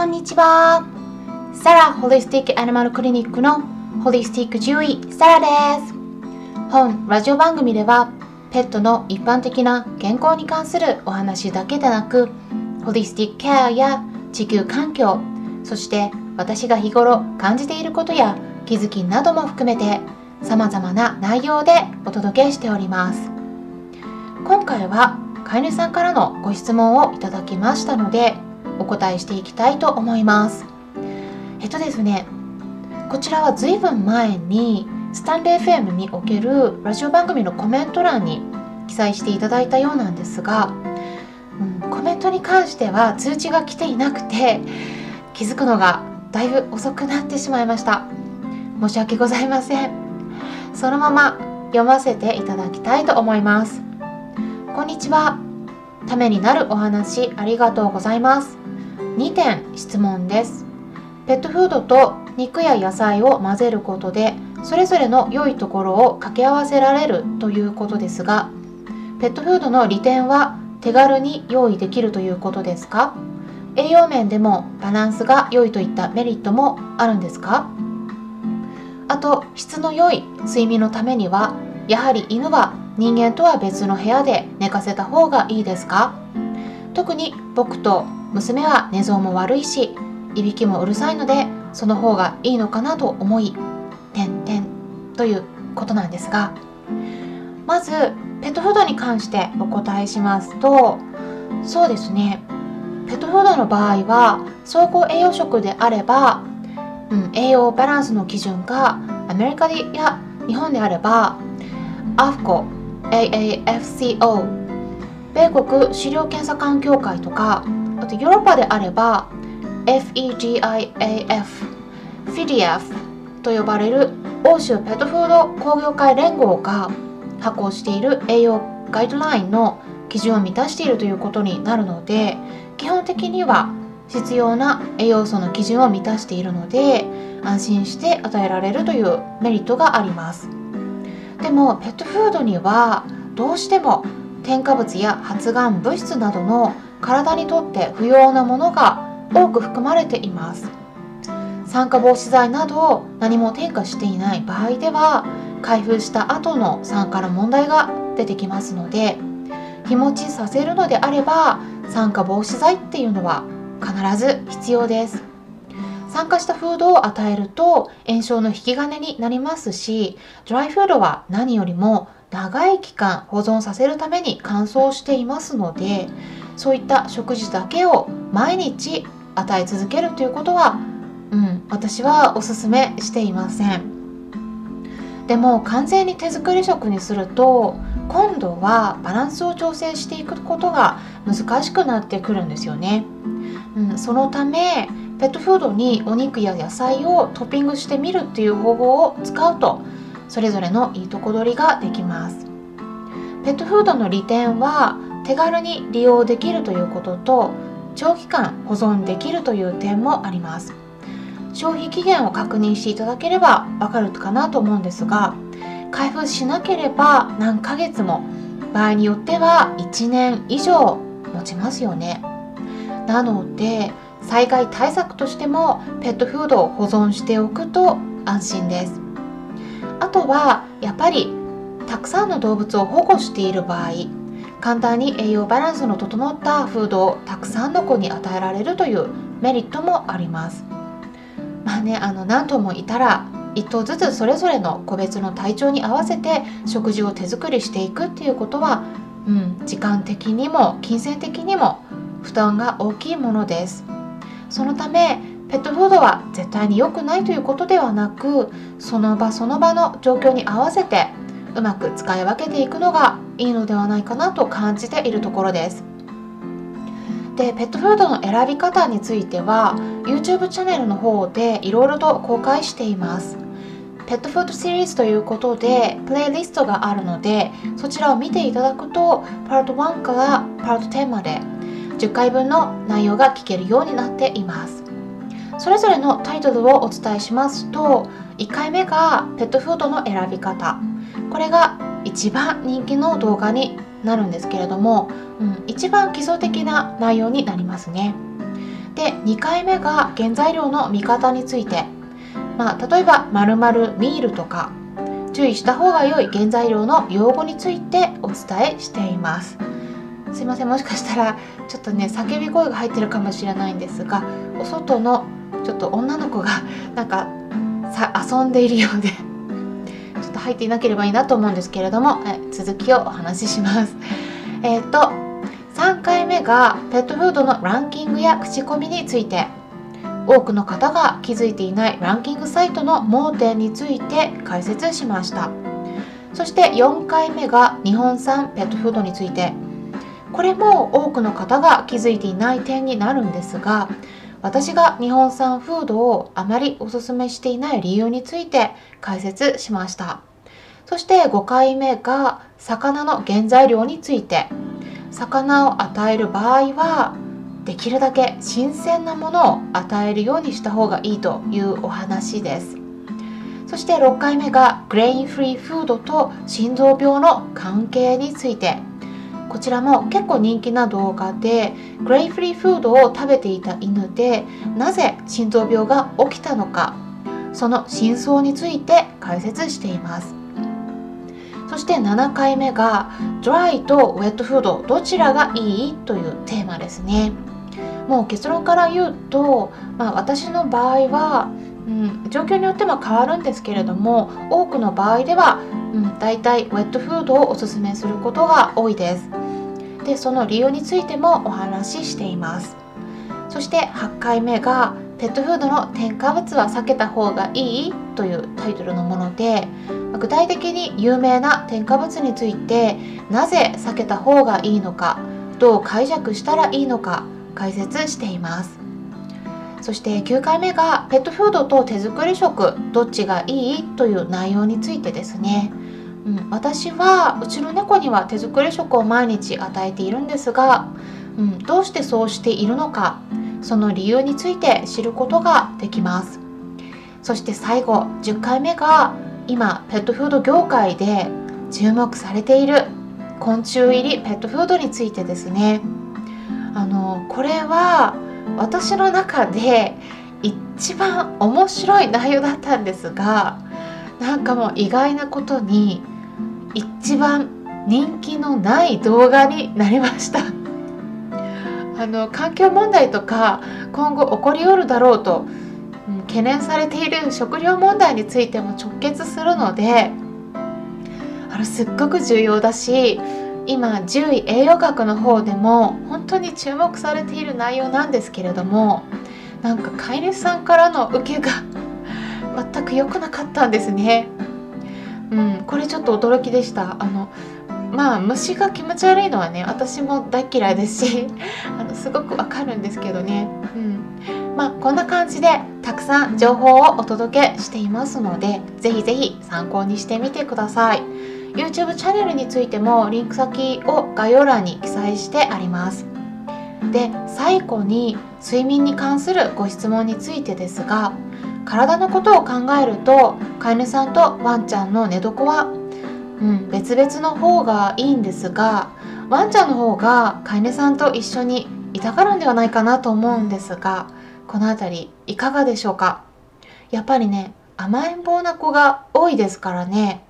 こんにちは。サラホリスティックアニマルクリニックのホリスティック獣医サラです。本ラジオ番組ではペットの一般的な健康に関するお話だけでなくホリスティックケアや地球環境そして私が日頃感じていることや気づきなども含めて様々な内容でお届けしております。今回は飼い主さんからのご質問をいただきましたのでお答えしていきたいと思います。えっとですねこちらは随分前にスタンレー FM におけるラジオ番組のコメント欄に記載していただいたようなんですが、うん、コメントに関しては通知が来ていなくて気づくのがだいぶ遅くなってしまいました。申し訳ございません。そのまま読ませていただきたいと思います。こんにちは。ためになるお話ありがとうございます。2点質問です。ペットフードと肉や野菜を混ぜることでそれぞれの良いところを掛け合わせられるということですがペットフードの利点は手軽に用意できるということですか？栄養面でもバランスが良いといったメリットもあるんですか？あと質の良い睡眠のためにはやはり犬は人間とは別の部屋で寝かせた方がいいですか？特に僕と娘は寝相も悪いしいびきもうるさいのでその方がいいのかなと思い点々ということなんですがまずペットフードに関してお答えしますとそうですね。ペットフードの場合は総合栄養食であれば、うん、栄養バランスの基準がアメリカでや日本であれば AFCO AAFCO 米国飼料検査官協会とかあとヨーロッパであれば FEGIAF フィディアフと呼ばれる欧州ペットフード工業会連合が発行している栄養ガイドラインの基準を満たしているということになるので基本的には必要な栄養素の基準を満たしているので安心して与えられるというメリットがあります。でもペットフードにはどうしても添加物や発がん物質などの体にとって不要なものが多く含まれています。酸化防止剤など何も添加していない場合では開封した後の酸化の問題が出てきますので日持ちさせるのであれば酸化防止剤っていうのは必ず必要です。酸化したフードを与えると炎症の引き金になりますしドライフードは何よりも長い期間保存させるために乾燥していますのでそういった食事だけを毎日与え続けるということは、うん、私はおすすめしていません。でも完全に手作り食にすると今度はバランスを調整していくことが難しくなってくるんですよね、うん、そのためペットフードにお肉や野菜をトッピングしてみるっていう方法を使うとそれぞれのいいとこ取りができます。ペットフードの利点は手軽に利用できるということと長期間保存できるという点もあります。消費期限を確認していただければわかるかなと思うんですが開封しなければ何ヶ月も場合によっては1年以上持ちますよね。なので災害対策としてもペットフードを保存しておくと安心です。あとはやっぱりたくさんの動物を保護している場合簡単に栄養バランスの整ったフードをたくさんの子に与えられるというメリットもあります。まあねあの何頭もいたら1頭ずつそれぞれの個別の体調に合わせて食事を手作りしていくっていうことは、うん、時間的にも金銭的にも負担が大きいものです。そのためペットフードは絶対に良くないということではなくその場その場の状況に合わせてうまく使い分けていくのがいいのではないかなと感じているところです。でペットフードの選び方については YouTube チャンネルの方でいろいろと公開しています。ペットフードシリーズということでプレイリストがあるのでそちらを見ていただくとパート1からパート10まで10回分の内容が聞けるようになっています。それぞれのタイトルをお伝えしますと1回目がペットフードの選び方。これが一番人気の動画になるんですけれども、うん、一番基礎的な内容になりますね。で2回目が原材料の見方について、まあ、例えば〇〇ミールとか注意した方が良い原材料の用語についてお伝えしています。すいませんもしかしたらちょっとね叫び声が入ってるかもしれないんですがお外のちょっと女の子がなんか遊んでいるようで入っていなければいいなと思うんですけれども、え続きをお話しします。えっ、と3回目がペットフードのランキングや口コミについて。多くの方が気づいていないランキングサイトの盲点について解説しました。そして4回目が日本産ペットフードについて。これも多くの方が気づいていない点になるんですが私が日本産フードをあまりおすすめしていない理由について解説しました。そして5回目が魚の原材料について。魚を与える場合はできるだけ新鮮なものを与えるようにした方がいいというお話です。そして6回目がグレインフリーフードと心臓病の関係について。こちらも結構人気な動画でグレインフリーフードを食べていた犬でなぜ心臓病が起きたのか。その真相について解説しています。そして7回目がドライとウェットフードどちらがいいというテーマですね。もう結論から言うと、まあ、私の場合は、うん、状況によっては変わるんですけれども多くの場合では、うん、大体ウェットフードをおすすめすることが多いです。でその理由についてもお話ししています。そして8回目がペットフードの添加物は避けた方がいいというタイトルのもので具体的に有名な添加物についてなぜ避けた方がいいのかどう解釈したらいいのか解説しています。そして9回目がペットフードと手作り食どっちがいい？という内容についてですね、うん、私はうちの猫には手作り食を毎日与えているんですが、うん、どうしてそうしているのかその理由について知ることができます。そして最後10回目が今ペットフード業界で注目されている昆虫入りペットフードについてですね。あのこれは私の中で一番面白い内容だったんですがなんかもう意外なことに一番人気のない動画になりました。あの環境問題とか今後起こりうるだろうと、懸念されている食料問題についても直結するのであのすっごく重要だし今10位栄養学の方でも本当に注目されている内容なんですけれどもなんか飼い主さんからの受けが全く良くなかったんですね。うん、これちょっと驚きでした。あのまあ虫が気持ち悪いのはね私も大嫌いですしあのすごくわかるんですけどね。うんまあ、こんな感じでたくさん情報をお届けしていますのでぜひぜひ参考にしてみてください。YouTube チャンネルについてもリンク先を概要欄に記載してありますで最後に睡眠に関するご質問についてですが体のことを考えると飼い主さんとワンちゃんの寝床は、うん、別々の方がいいんですがワンちゃんの方が飼い主さんと一緒にいたがるんではないかなと思うんですがこの辺りいかがでしょうか？やっぱりね甘えん坊な子が多いですからね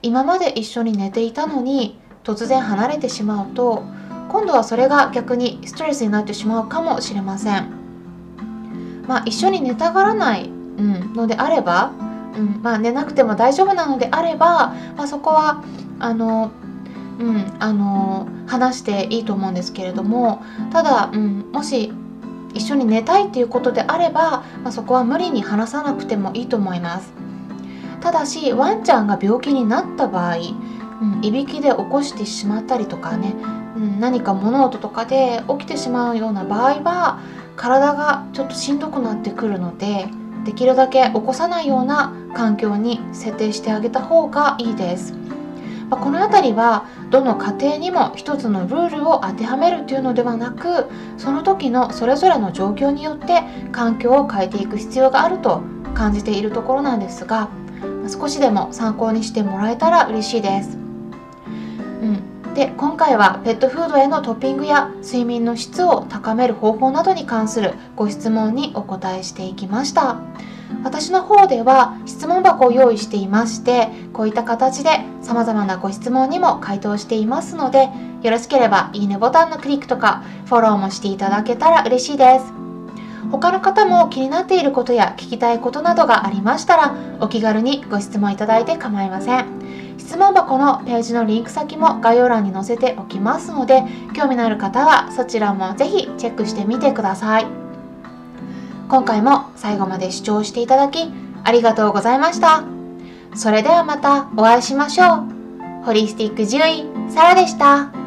今まで一緒に寝ていたのに突然離れてしまうと今度はそれが逆にストレスになってしまうかもしれません。まあ、一緒に寝たがらない、うん、のであれば、うんまあ、寝なくても大丈夫なのであれば、まあ、そこはあの、うん、あの話していいと思うんですけれどもただ、うん、もし一緒に寝たいっていうことであれば、まあ、そこは無理に話さなくてもいいと思います。ただしワンちゃんが病気になった場合、うん、いびきで起こしてしまったりとかね、うん、何か物音とかで起きてしまうような場合は体がちょっとしんどくなってくるのでできるだけ起こさないような環境に設定してあげた方がいいです。まこの辺りはどの家庭にも一つのルールを当てはめるというのではなくその時のそれぞれの状況によって環境を変えていく必要があると感じているところなんですが少しでも参考にしてもらえたら嬉しいです。うん、で今回はペットフードへのトッピングや睡眠の質を高める方法などに関するご質問にお答えしていきました私の方では質問箱を用意していましてこういった形で様々なご質問にも回答していますのでよろしければいいねボタンのクリックとかフォローもしていただけたら嬉しいです。他の方も気になっていることや聞きたいことなどがありましたらお気軽にご質問いただいて構いません。質問箱のページのリンク先も概要欄に載せておきますので興味のある方はそちらもぜひチェックしてみてください。今回も最後まで視聴していただきありがとうございましたそれではまたお会いしましょうホリスティック獣医サラでした。